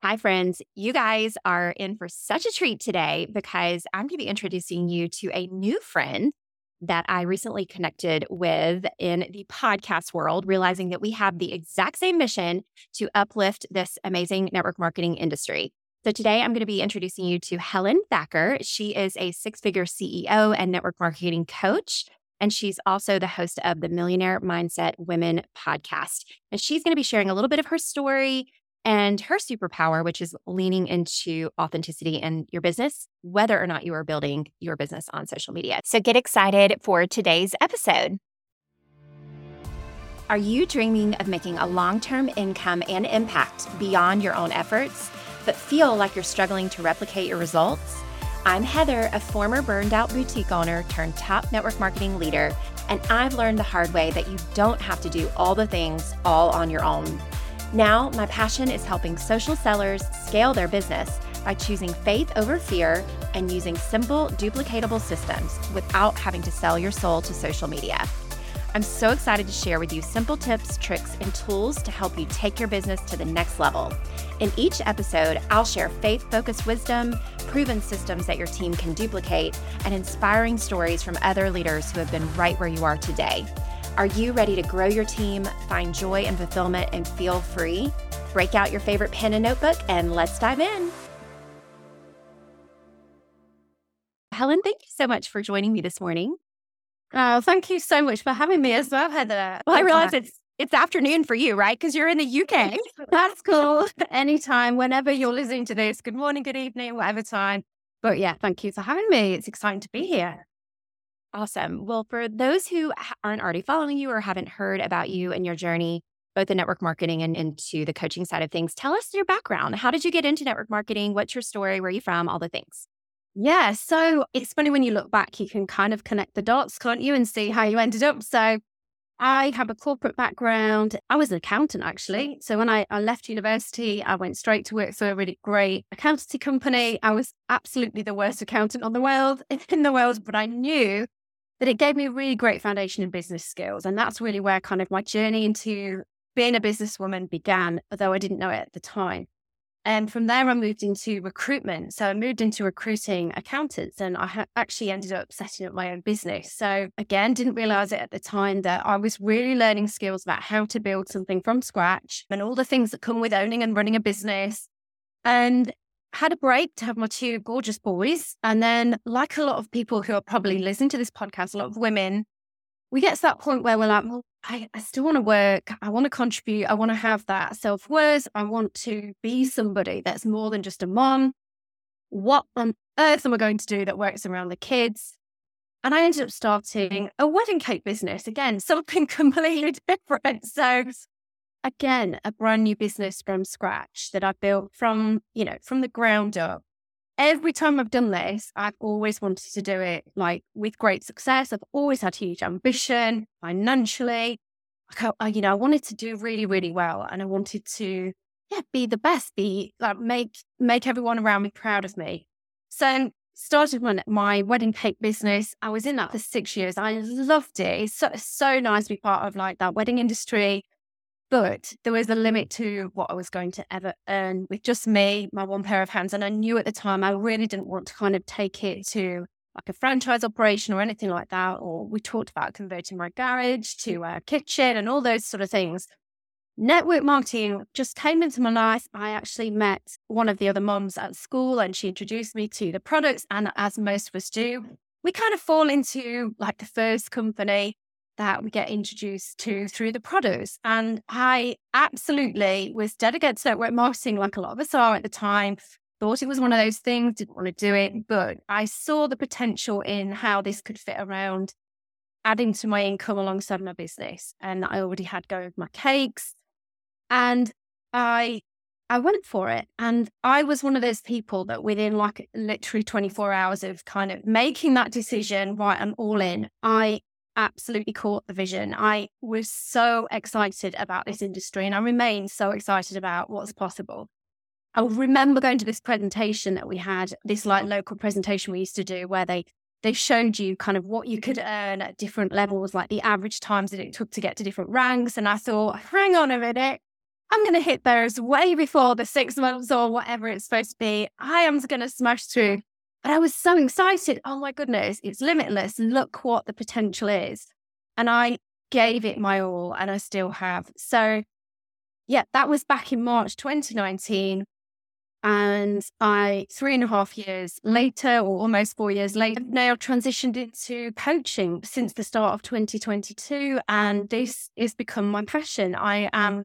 Hi, friends. You guys are in for such a treat today because I'm going to be introducing you to a new friend that I recently connected with in the podcast world, realizing that we have the exact same mission to uplift this amazing network marketing industry. So, today I'm going to be introducing you to Helen Thacker. She is a six figure CEO and network marketing coach. And she's also the host of the Millionaire Mindset Women podcast. And she's going to be sharing a little bit of her story, and her superpower, which is leaning into authenticity in your business, whether or not you are building your business on social media. So get excited for today's episode. Are you dreaming of making a long term income and impact beyond your own efforts, but feel like you're struggling to replicate your results? I'm Heather, a former burned out boutique owner turned top network marketing leader, and I've learned the hard way that you don't have to do all the things all on your own. Now, my passion is helping social sellers scale their business by choosing faith over fear and using simple, duplicatable systems without having to sell your soul to social media. I'm so excited to share with you simple tips, tricks, and tools to help you take your business to the next level. In each episode, I'll share faith focused wisdom, proven systems that your team can duplicate, and inspiring stories from other leaders who have been right where you are today. Are you ready to grow your team, find joy and fulfillment, and feel free? Break out your favorite pen and notebook and let's dive in. Helen, thank you so much for joining me this morning. Oh, thank you so much for having me as well, Heather. Well, I realize it's it's afternoon for you, right? Because you're in the UK. That's cool. Anytime, whenever you're listening to this, good morning, good evening, whatever time. But yeah, thank you for having me. It's exciting to be here. Awesome. Well, for those who aren't already following you or haven't heard about you and your journey, both in network marketing and into the coaching side of things, tell us your background. How did you get into network marketing? What's your story? Where are you from? All the things. Yeah. So it's funny when you look back, you can kind of connect the dots, can't you, and see how you ended up. So I have a corporate background. I was an accountant actually. So when I, I left university, I went straight to work for a really great accountancy company. I was absolutely the worst accountant on the world in the world, but I knew that it gave me a really great foundation in business skills. And that's really where kind of my journey into being a businesswoman began, although I didn't know it at the time. And from there, I moved into recruitment. So I moved into recruiting accountants and I ha- actually ended up setting up my own business. So again, didn't realize it at the time that I was really learning skills about how to build something from scratch and all the things that come with owning and running a business. And had a break to have my two gorgeous boys. And then, like a lot of people who are probably listening to this podcast, a lot of women, we get to that point where we're like, well, I, I still want to work. I want to contribute. I want to have that self worth. I want to be somebody that's more than just a mom. What on earth am I going to do that works around the kids? And I ended up starting a wedding cake business. Again, something completely different. So again, a brand new business from scratch that I built from, you know, from the ground up. Every time I've done this, I've always wanted to do it like with great success. I've always had huge ambition financially. I, you know, I wanted to do really, really well, and I wanted to, yeah, be the best, be like make make everyone around me proud of me. So started my, my wedding cake business. I was in that for six years. I loved it. It's so, so nice to be part of like that wedding industry. But there was a limit to what I was going to ever earn with just me, my one pair of hands. And I knew at the time I really didn't want to kind of take it to like a franchise operation or anything like that. Or we talked about converting my garage mm. to a kitchen and all those sort of things. Network marketing just came into my life. I actually met one of the other moms at school and she introduced me to the products. And as most of us do, we kind of fall into like the first company that we get introduced to mm. through the products. And I absolutely was dedicated to network marketing, like a lot of us are at the time. Thought it was one of those things, didn't want to do it, but I saw the potential in how this could fit around adding to my income alongside my business. And I already had going with my cakes. And I I went for it. And I was one of those people that within like literally 24 hours of kind of making that decision, right, I'm all in, I absolutely caught the vision. I was so excited about this industry and I remain so excited about what's possible. I remember going to this presentation that we had, this like oh. local presentation we used to do where they they showed you kind of what you could mm-hmm. earn at different levels, like the average times that it took to get to different ranks. And I thought, hang on a minute, I'm going to hit those way before the six months or whatever it's supposed to be. I am going to smash through. But I was so excited. Oh my goodness, it's limitless. Look what the potential is. And I gave it my all and I still have. So, yeah, that was back in March 2019. And I, three and a half years later, or almost four years later, now transitioned into coaching since the start of 2022. And this has become my passion. I am,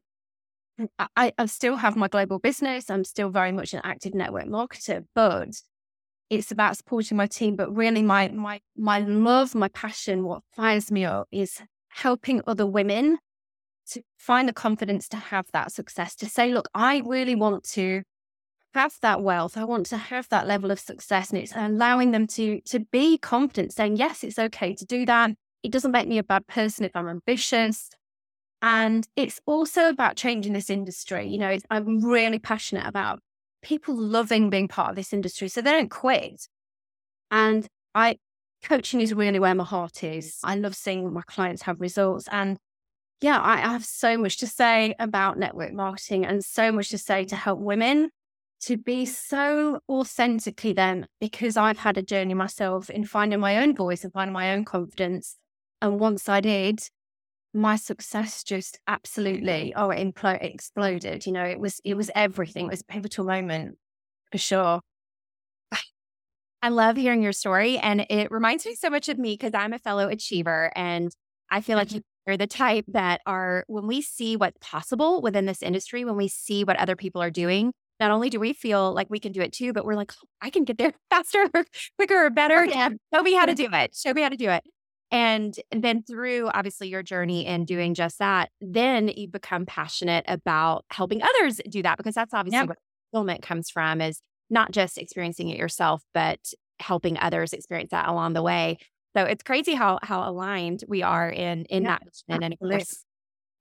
I, I still have my global business. I'm still very much an active network marketer, but it's about supporting my team. But really, my, my, my love, my passion, what fires me up is helping other women to find the confidence to have that success, to say, look, I really want to have that wealth. I want to have that level of success. And it's allowing them to to be confident, saying, yes, it's okay to do that. It doesn't make me a bad person if I'm ambitious. And it's also about changing this industry. You know, I'm really passionate about people loving being part of this industry. So they don't quit. And I coaching is really where my heart is. I love seeing my clients have results. And yeah, I have so much to say about network marketing and so much to say to help women to be so authentically them because I've had a journey myself in finding my own voice and finding my own confidence. And once I did, my success just absolutely oh it impl- exploded. You know, it was it was everything. It was a pivotal moment for sure. I love hearing your story, and it reminds me so much of me because I'm a fellow achiever, and I feel like mm-hmm. you're the type that are when we see what's possible within this industry, when we see what other people are doing, not only do we feel like we can do it too, but we're like, oh, I can get there faster, quicker, better. Yeah. Show me how to do it. Show me how to do it. And then through obviously your journey in doing just that, then you become passionate about helping others do that because that's obviously yep. what fulfillment comes from is not just experiencing it yourself, but helping others experience that along the way. So it's crazy how how aligned we are in in that and of course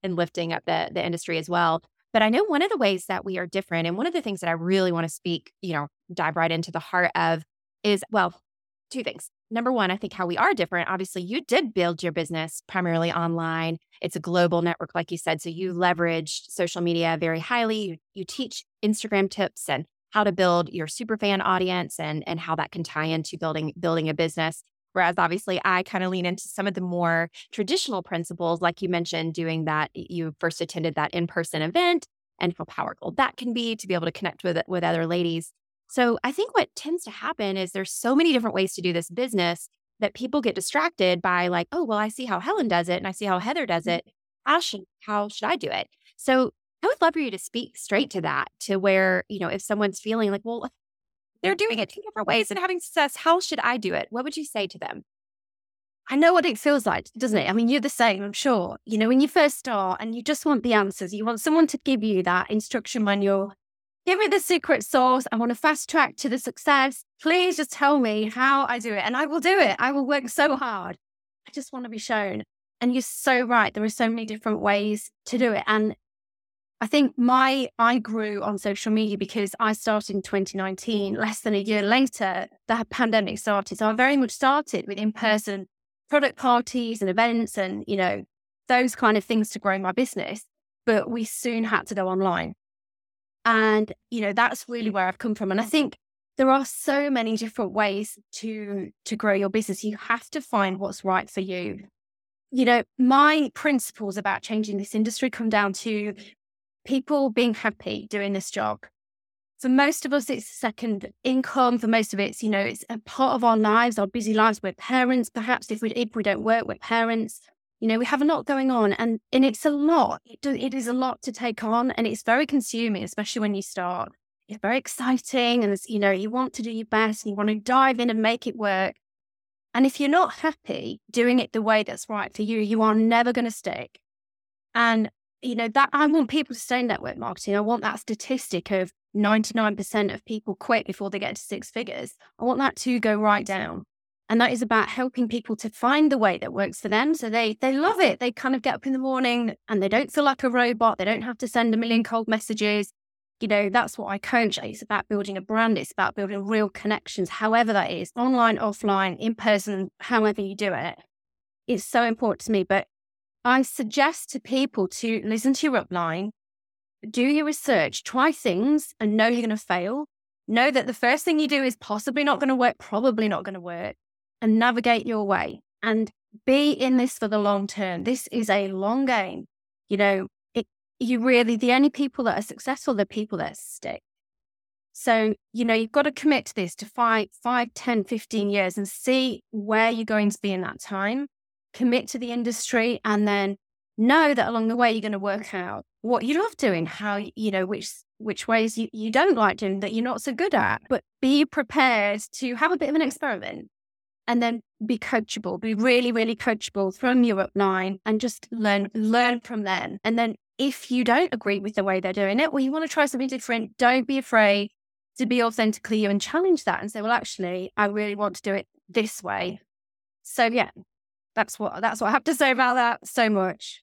in lifting up the the industry as well. But I know one of the ways that we are different, and one of the things that I really want to speak, you know, dive right into the heart of is, well, two things. Number one, I think how we are different. Obviously, you did build your business primarily online. It's a global network, like you said. So you leveraged social media very highly. You, you teach Instagram tips and how to build your super fan audience and, and how that can tie into building building a business. Whereas obviously I kind of lean into some of the more traditional principles, like you mentioned, doing that. You first attended that in person event and how powerful that can be to be able to connect with with other ladies. So I think what tends to happen is there's so many different ways to do this business that people get distracted by like, oh, well, I see how Helen does it and I see how Heather does mm. it. How should how should I do it? So I would love for you to speak straight to that, to where, you know, if someone's feeling like, well, they're doing it two different ways and having success. How should I do it? What would you say to them? I know what it feels like, doesn't it? I mean, you're the same, I'm sure. You know, when you first start and you just want the answers, you want someone to give you that instruction manual. Give me the secret sauce. I want to fast track to the success. Please just tell me how I do it and I will do it. I will work so hard. I just want to be shown. And you're so right. There are so many different ways to do it. And I think my I grew on social media because I started in 2019. Less than a year later, the pandemic started. So I very much started with in-person product parties and events and, you know, those kind of things to grow my business. But we soon had to go online. And, you know, that's really mm. where I've come from. And I mm. think there are so many different ways to to grow your business. You have to find what's right for you. You know, my principles about changing this industry come down to people being happy doing this job. For most of us, it's second income. For most of it's, you know, it's a part of our lives, our busy lives. We're parents. Perhaps if we if we don't work, we're parents. You know, we have a lot going on, and and it's a lot. It, do, it is a lot to take on, and it's very consuming, especially when you start. It's very exciting, and you know you want to do your best, and you want to dive in and make it work. And if you're not happy doing it the way that's right for you, you are never going to stick. And you know, that I want people to stay in network marketing. I want that statistic of 99% of people quit before they get to six figures. I want that to go right down. And that is about helping people to find the way that works for them. So they they love it. They kind of get up in the morning and they don't feel like a robot. They don't have to send a million cold messages. You know, that's what I coach. It's about building a brand. It's about building real connections, however that is, online, offline, in person, however you do it. It's so important to me. But I suggest to people to listen to your upline, do your research, try things and know you're going to fail. Know that the first thing you do is possibly not going to work, probably not going to work, and navigate your way and be in this for the long term. This is a long game. You know, it, you really, the only people that are successful, the people that stick. So, you know, you've got to commit to this to five, five, 10, 15 years and see where you're going to be in that time. Commit to the industry and then know that along the way you're going to work out what you love doing, how, you know, which which ways you, you don't like doing that you're not so good at. But be prepared to have a bit of an experiment and then be coachable, be really, really coachable from your upline and just learn learn from them. And then if you don't agree with the way they're doing it, or you want to try something different, don't be afraid to be authentically you and challenge that and say, well, actually, I really want to do it this way. So yeah, that's what that's what I have to say about that so much.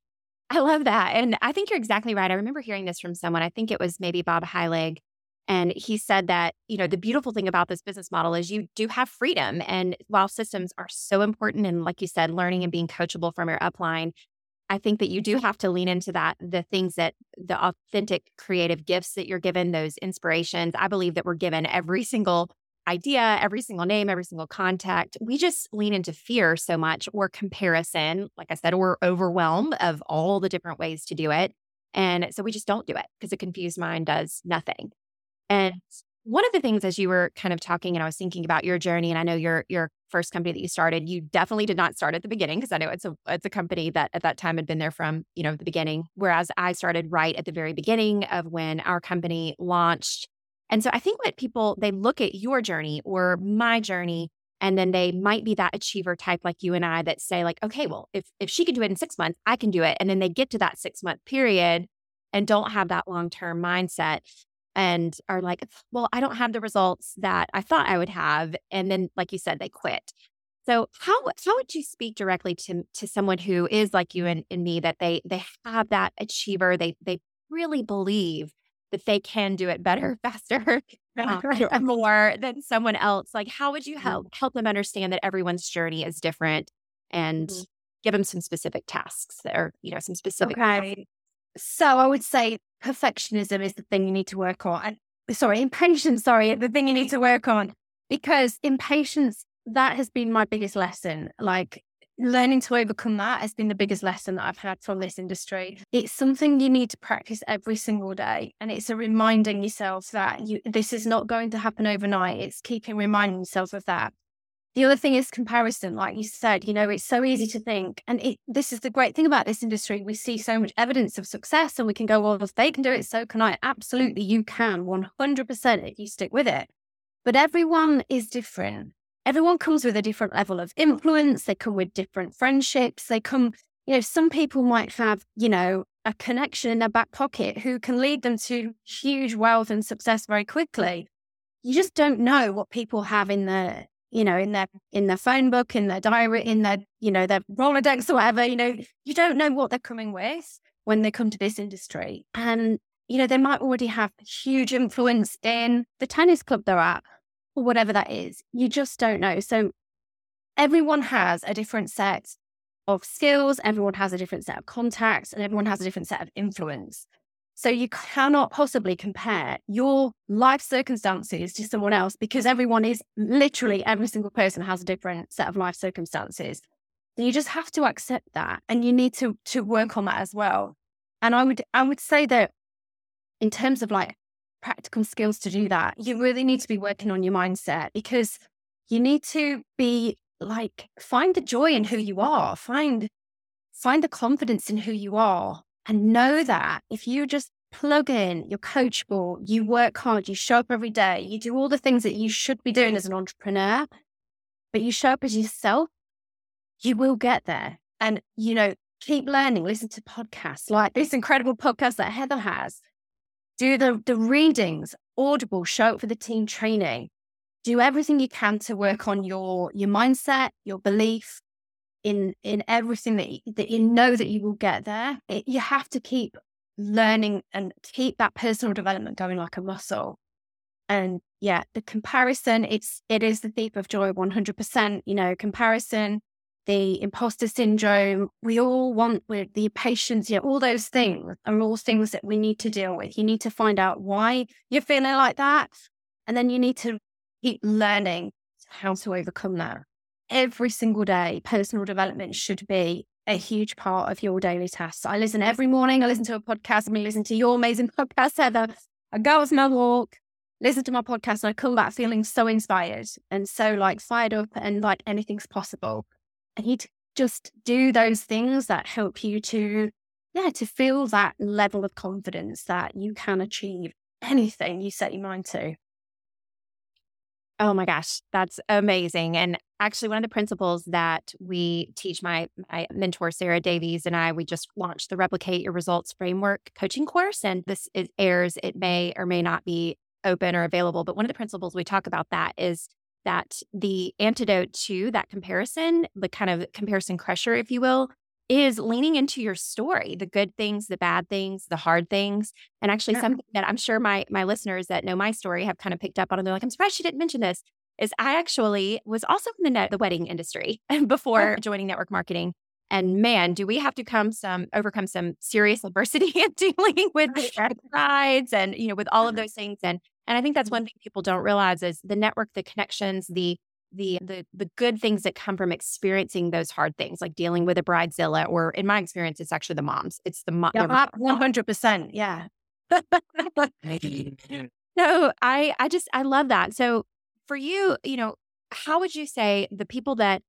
I love that. And I think you're exactly right. I remember hearing this from someone. I think it was maybe Bob Heilig. And he said that, you know, the beautiful thing about this business model is you do have freedom. And while systems are so important, and like you said, learning and being coachable from your upline, I think that you do have to lean into that, the things that the authentic creative gifts that you're given, those inspirations. I believe that we're given every single idea, every single name, every single contact. We just lean into fear so much or comparison. Like I said, we're overwhelmed of all the different ways to do it. And so we just don't do it because a confused mind does nothing. And one of the things as you were kind of talking and I was thinking about your journey and I know your your first company that you started, you definitely did not start at the beginning because I know it's a it's a company that at that time had been there from, you know, the beginning. Whereas I started right at the very beginning of when our company launched. And so I think what people they look at your journey or my journey and then they might be that achiever type like you and I that say like, okay, well, if if she can do it in 6 months, I can do it. And then they get to that 6 month period and don't have that long-term mindset and are like, well, I don't have the results that I thought I would have. And then, like you said, they quit. So how how would you speak directly to to someone who is like you and, and me that they they have that achiever, they they really believe that they can do it better, faster, more than someone else. Like how would you help help them understand that everyone's journey is different and mm-hmm. give them some specific tasks that are, you know, some specific okay. So I would say perfectionism is the thing you need to work on. And sorry, impatience, sorry, the thing you need mm-hmm. to work on. Because impatience, that has been my biggest lesson. Like learning to overcome that has been the biggest lesson that I've had from this industry. It's something you need to practice every single day. And it's a reminding yourself that you, this is not going to happen overnight. It's keeping reminding yourself of that. The other thing is comparison. Like you said, you know, it's so easy to think. And it, this is the great thing about this industry. We see so much evidence of success and we can go, well, if they can do it, so can I. Absolutely, you can 100% if you stick with it. But everyone is different. Everyone comes with a different level of influence. They come with different friendships. They come, you know, some people might have, you know, a connection in their back pocket who can lead them to huge wealth and success very quickly. You just don't know what people have in their you know, in their in their phone book, in their diary, in their, you know, their Rolodex or whatever, you know, you don't know what they're coming with when they come to this industry. And, you know, they might already have huge influence in the tennis club they're at or whatever that is. You just don't know. So everyone has a different set of skills, everyone has a different set of contacts, and everyone has a different set of influence. So you cannot possibly compare your life circumstances to someone else because everyone is literally every single person has a different set of life circumstances. So you just have to accept that and you need to to work on that as well. And I would I would say that in terms of like practical skills to do that, you really need to be working on your mindset because you need to be like find the joy in who you are, find find the confidence in who you are and know that if you just plug in, you're coachable, you work hard, you show up every day, you do all the things that you should be doing as an entrepreneur, but you show up as yourself, you will get there. And, you know, keep learning, listen to podcasts like this incredible podcast that Heather has. Do the, the readings, audible, show up for the team training. Do everything you can to work on your your mindset, your belief, in in everything that you, that you know that you will get there. It, you have to keep learning and keep that personal development going like a muscle. And yeah, the comparison it's it is the thief of joy 100%. You know, comparison, the imposter syndrome. We all want with the patience, you know, all those things are all things that we need to deal with. You need to find out why you're feeling like that. And then you need to keep learning how to overcome that. Every single day, personal development should be a huge part of your daily tasks. I listen every morning. I listen to a podcast. I mean, listen to your amazing podcast, Heather. I go out my walk, listen to my podcast, and I come back feeling so inspired and so like fired up and like anything's possible. And you just do those things that help you to, yeah, to feel that level of confidence that you can achieve anything you set your mind to. Oh my gosh, that's amazing. And actually, one of the principles that we teach my, my mentor, Sarah Davies, and I, we just launched the Replicate Your Results Framework coaching course. And this is, airs, it may or may not be open or available. But one of the principles we talk about that is that the antidote to that comparison, the kind of comparison crusher, if you will, is leaning into your story, the good things, the bad things, the hard things. And actually yeah. something that I'm sure my my listeners that know my story have kind of picked up on and they're like, I'm surprised she didn't mention this. Is I actually was also in the net, the wedding industry before joining network marketing. And man, do we have to come some overcome some serious adversity in dealing with rides and you know with all of those things. And and I think that's one mm-hmm. thing people don't realize is the network, the connections, the the the the good things that come from experiencing those hard things, like dealing with a bridezilla, or in my experience, it's actually the moms. It's the mom. One hundred percent. Yeah. no, I I just I love that. So for you, you know, how would you say the people that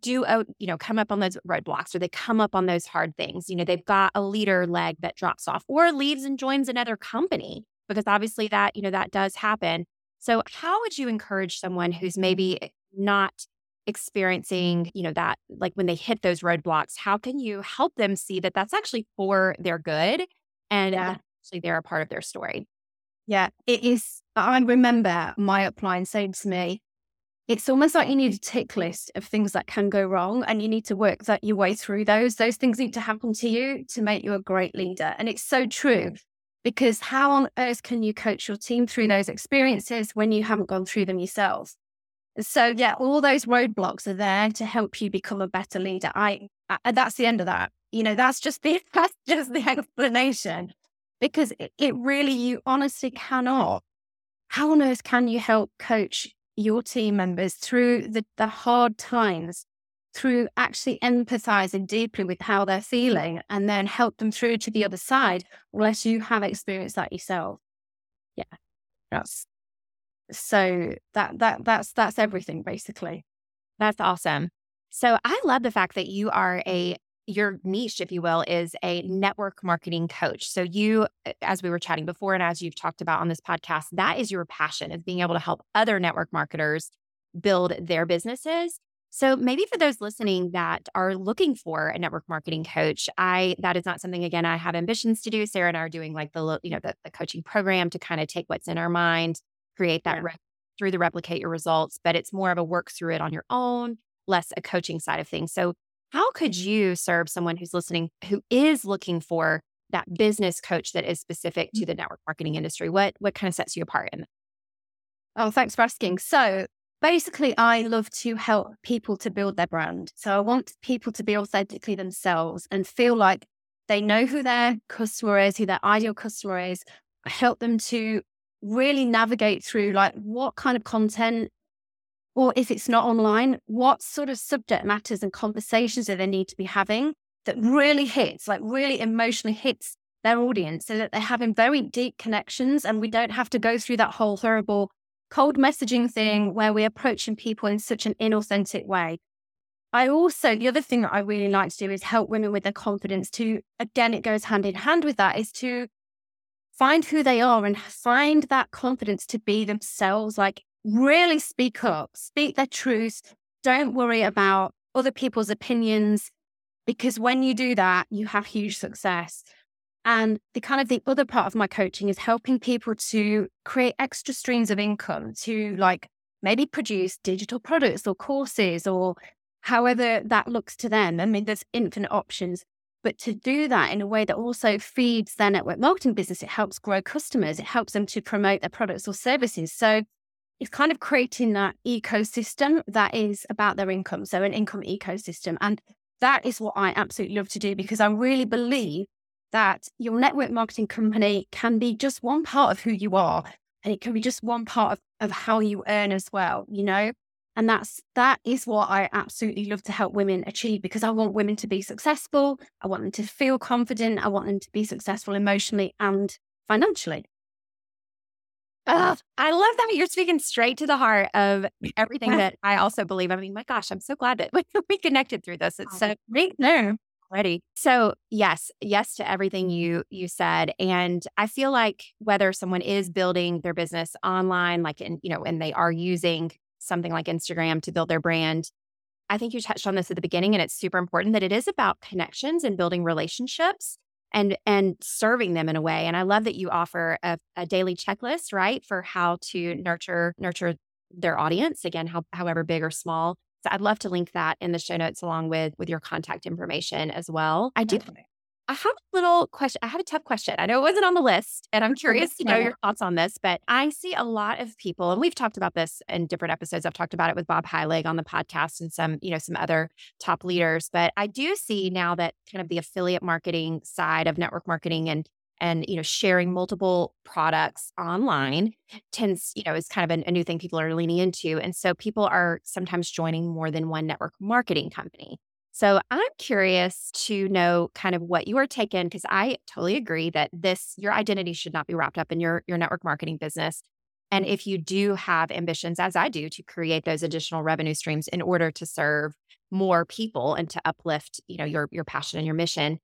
do you know come up on those roadblocks or they come up on those hard things you know they've got a leader leg that drops off or leaves and joins another company because obviously that you know that does happen so, how would you encourage someone who's maybe eh, not experiencing, you know, that like when they hit those roadblocks, how can you help them see that that's actually for their good and yeah. actually they're a part of their story? Yeah, it is. I remember my upline saying to me, it's almost like you need a tick list of things that can go wrong and you need to work that your way through those. Those things need to happen to you to make you a great leader. And it's so true because how on earth can you coach your team through those experiences when you haven't gone through them yourself? So yeah, all those roadblocks are there to help you become a better leader. I, I that's the end of that. You know, that's just the that's just the explanation because it, it really you honestly cannot. How on earth can you help coach your team members through the, the hard times through actually empathizing deeply with how they're feeling and then help them through to the other side, unless you have experienced that yourself. Yeah. That's so that that that's that's everything basically. That's awesome. So I love the fact that you are a your niche, if you will, is a network marketing coach. So you, as we were chatting before, and as you've talked about on this podcast, that is your passion is being able to help other network marketers build their businesses so maybe for those listening that are looking for a network marketing coach, I that is not something again I have ambitions to do. Sarah and I are doing like the you know the, the coaching program to kind of take what's in our mind, create that yeah. through the replicate your results, but it's more of a work through it on your own, less a coaching side of things. So how could you serve someone who's listening who is looking for that business coach that is specific mm. to the network marketing industry? What what kind of sets you apart in? Oh, thanks for asking. So basically i love to help people to build their brand. So i want people to be authentically themselves and feel like they know who their customer is who their ideal customer is I help them to really navigate through like what kind of content or if it's not online what sort of subject matters and conversations do they need to be having that really hits like really emotionally hits their audience so that they're having very deep connections and we don't have to go through that whole horrible cold messaging thing where we're approaching people in such an inauthentic way. I also, the other thing that I really like to do is help women with their confidence to, again, it goes hand in hand with that, is to find who they are and find that confidence to be themselves. Like, really speak up, speak their truth. Don't worry about other people's opinions, because when you do that, you have huge success. And the kind of the other part of my coaching is helping people to create extra streams of income to like maybe produce digital products or courses or however that looks to them. I mean, there's infinite options, but to do that in a way that also feeds their network marketing business, it helps grow customers, it helps them to promote their products or services. So it's kind of creating that ecosystem that is about their income. So, an income ecosystem. And that is what I absolutely love to do because I really believe that your network marketing company can be just one part of who you are. And it can be just one part of, of how you earn as well, you know? And that's that is what I absolutely love to help women achieve because I want women to be successful. I want them to feel confident. I want them to be successful emotionally and financially. Oh, I love that you're speaking straight to the heart of mm. everything that I also believe. I mean, my gosh, I'm so glad that we connected through this. It's oh. so great. No, already. So yes, yes to everything mm-hmm. you you said, and I feel like whether someone is building their business online, like in you know, and they are using something like Instagram to build their brand, I think you touched on this at the beginning, and it's super important that it is about connections and building relationships and and serving them in a way. And I love that you offer a, a daily checklist, right, for how to nurture nurture their audience again, how, however big or small. So I'd love to link that in the show notes along with with your contact information as well. I do. I have a little question. I have a tough question. I know it wasn't on the list, and I'm curious to know your thoughts on this. But I see a lot of people, and we've talked about this in different episodes. I've talked about it with Bob Heilig on the podcast and some, you know, some other top leaders. But I do see now that kind of the affiliate marketing side of network marketing and and you know sharing multiple products online tends you know is kind of a, a new thing people are leaning into and so people are sometimes joining more than one network marketing company so I'm curious to know kind of what you are taking because I totally agree that this your identity should not be wrapped up in your your network marketing business. And if you do have ambitions, as I do, to create those additional revenue streams in order to serve more people and to uplift, you know, your your passion and your mission,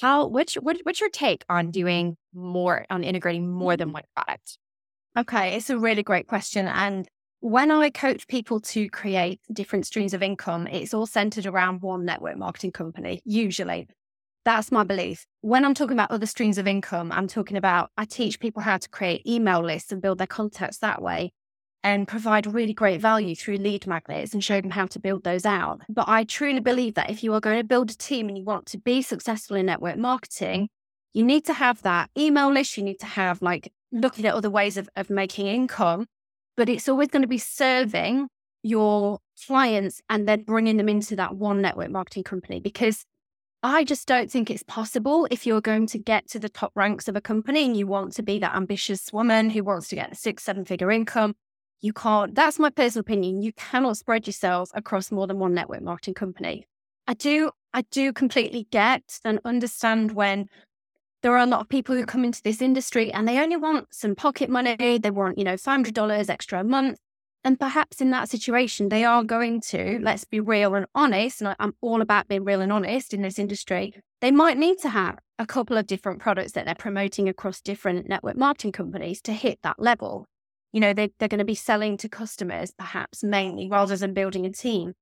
how what's what, what's your take on doing more on integrating more than mm-hmm. one product? Okay, it's a really great question, and when I coach people to create different streams of income, it's all centered around one network marketing company, usually. That's my belief. When I'm talking about other streams of income, I'm talking about I teach people how to create email lists and build their contacts that way and provide really great value through lead magnets and show them how to build those out. But I truly believe that if you are going to build a team and you want to be successful in network marketing, you need to have that email list. You need to have like looking at other ways of, of making income but it's always going to be serving your clients and then bringing them into that one network marketing company because I just don't think it's possible if you're going to get to the top ranks of a company and you want to be that ambitious woman who wants to get a six, seven figure income. You can't, that's my personal opinion. You cannot spread yourself across more than one network marketing company. I do, I do completely get and understand when there are a lot of people who come into this industry and they only want some pocket money. They want, you know, $500 extra a month. And perhaps in that situation, they are going to, let's be real and honest, and I'm all about being real and honest in this industry. They might need to have a couple of different products that they're promoting across different network marketing companies to hit that level. You know, they, they're going to be selling to customers perhaps mainly rather than building a team.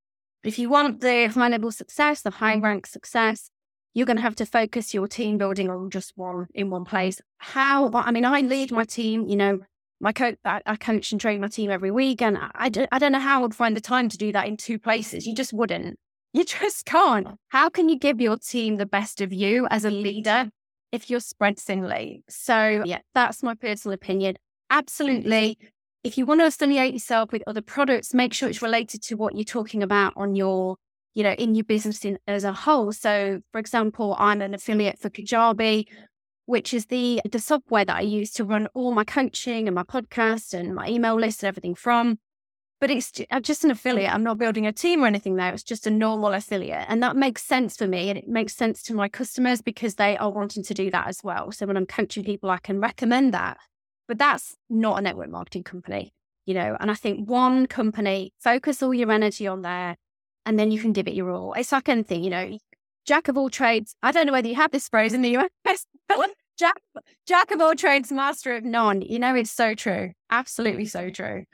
But if you want the high level success, the high mm-hmm. rank success, you're going to have to focus your team building on just one in one place. How, I mean, I lead my team, you know, my coach, I coach and train my team every week. And I, don't, I don't know how I would find the time to do that in two places. You just wouldn't. You just can't. How can you give your team the best of you as a leader if you're spread thinly? So, yeah, that's my personal opinion. Absolutely. If you want to affiliate yourself with other products, make sure it's related to what you're talking about on your you know, in your business in, as a whole. So, for example, I'm an affiliate for Kajabi, which is the the software that I use to run all my coaching and my podcast and my email list and everything from. But it's I'm just an affiliate. I'm not building a team or anything there. It's just a normal affiliate. And that makes sense for me. And it makes sense to my customers because they are wanting to do that as well. So when I'm coaching people, I can recommend that. But that's not a network marketing company, you know. And I think one company, focus all your energy on there and then you can give it your all. It's like anything, you know, jack of all trades. I don't know whether you have this phrase in the US, but jack, jack of all trades, master of none. You know, it's so true. Absolutely so true.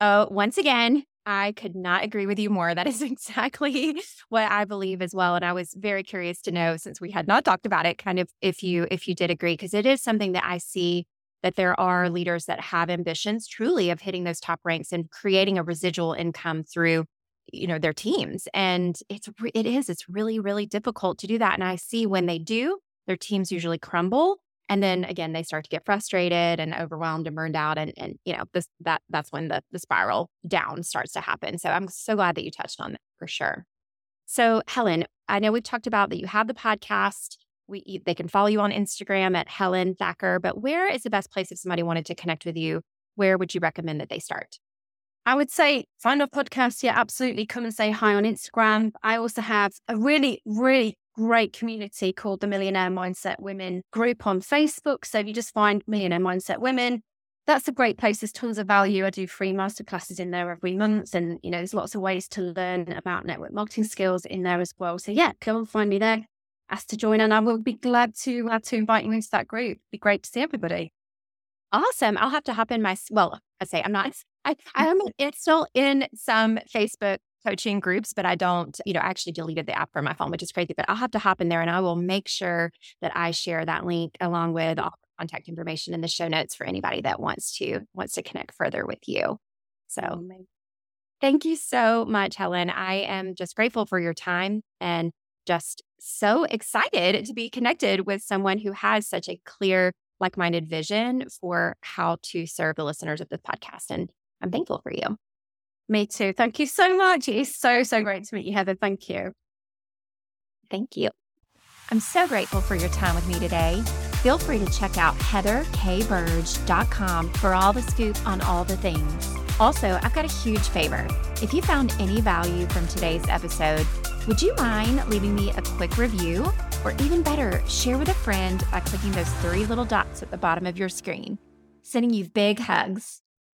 Oh, once again, I could not agree with you more. That is exactly what I believe as well. And I was very curious to know, since we had not talked about it, kind of if you if you did agree, because it is something that I see that there are leaders that have ambitions truly of hitting those top ranks and creating a residual income through you know their teams and it's it is it's really really difficult to do that and i see when they do their teams usually crumble And then again, they start to get frustrated and overwhelmed and burned out. And, and you know, this that that's when the, the spiral down starts to happen. So I'm so glad that you touched on that for sure. So Helen, I know we've talked about that you have the podcast. We they can follow you on Instagram at Helen Thacker, but where is the best place if somebody wanted to connect with you? Where would you recommend that they start? I would say find our podcast. Yeah, absolutely. Come and say hi on Instagram. I also have a really, really great community called the Millionaire Mindset Women group on Facebook. So if you just find Millionaire Mindset Women, that's a great place. There's tons of value. I do free masterclasses in there every month. And, you know, there's lots of ways to learn about network marketing skills in there as well. So yeah, come and find me there. Ask to join and I will be glad to glad to invite you into that group. It'd be great to see everybody. Awesome. I'll have to hop in my well, I say I'm not I, I'm still in some Facebook coaching groups, but I don't, you know, I actually deleted the app from my phone, which is crazy. But I'll have to hop in there and I will make sure that I share that link along with all contact information in the show notes for anybody that wants to wants to connect further with you. So thank you so much, Helen. I am just grateful for your time and just so excited to be connected with someone who has such a clear, like minded vision for how to serve the listeners of this podcast. And I'm thankful for you. Me too. Thank you so much. It's so, so great to meet you, Heather. Thank you. Thank you. I'm so grateful for your time with me today. Feel free to check out heatherkburge.com for all the scoop on all the things. Also, I've got a huge favor. If you found any value from today's episode, would you mind leaving me a quick review? Or even better, share with a friend by clicking those three little dots at the bottom of your screen. Sending you big hugs.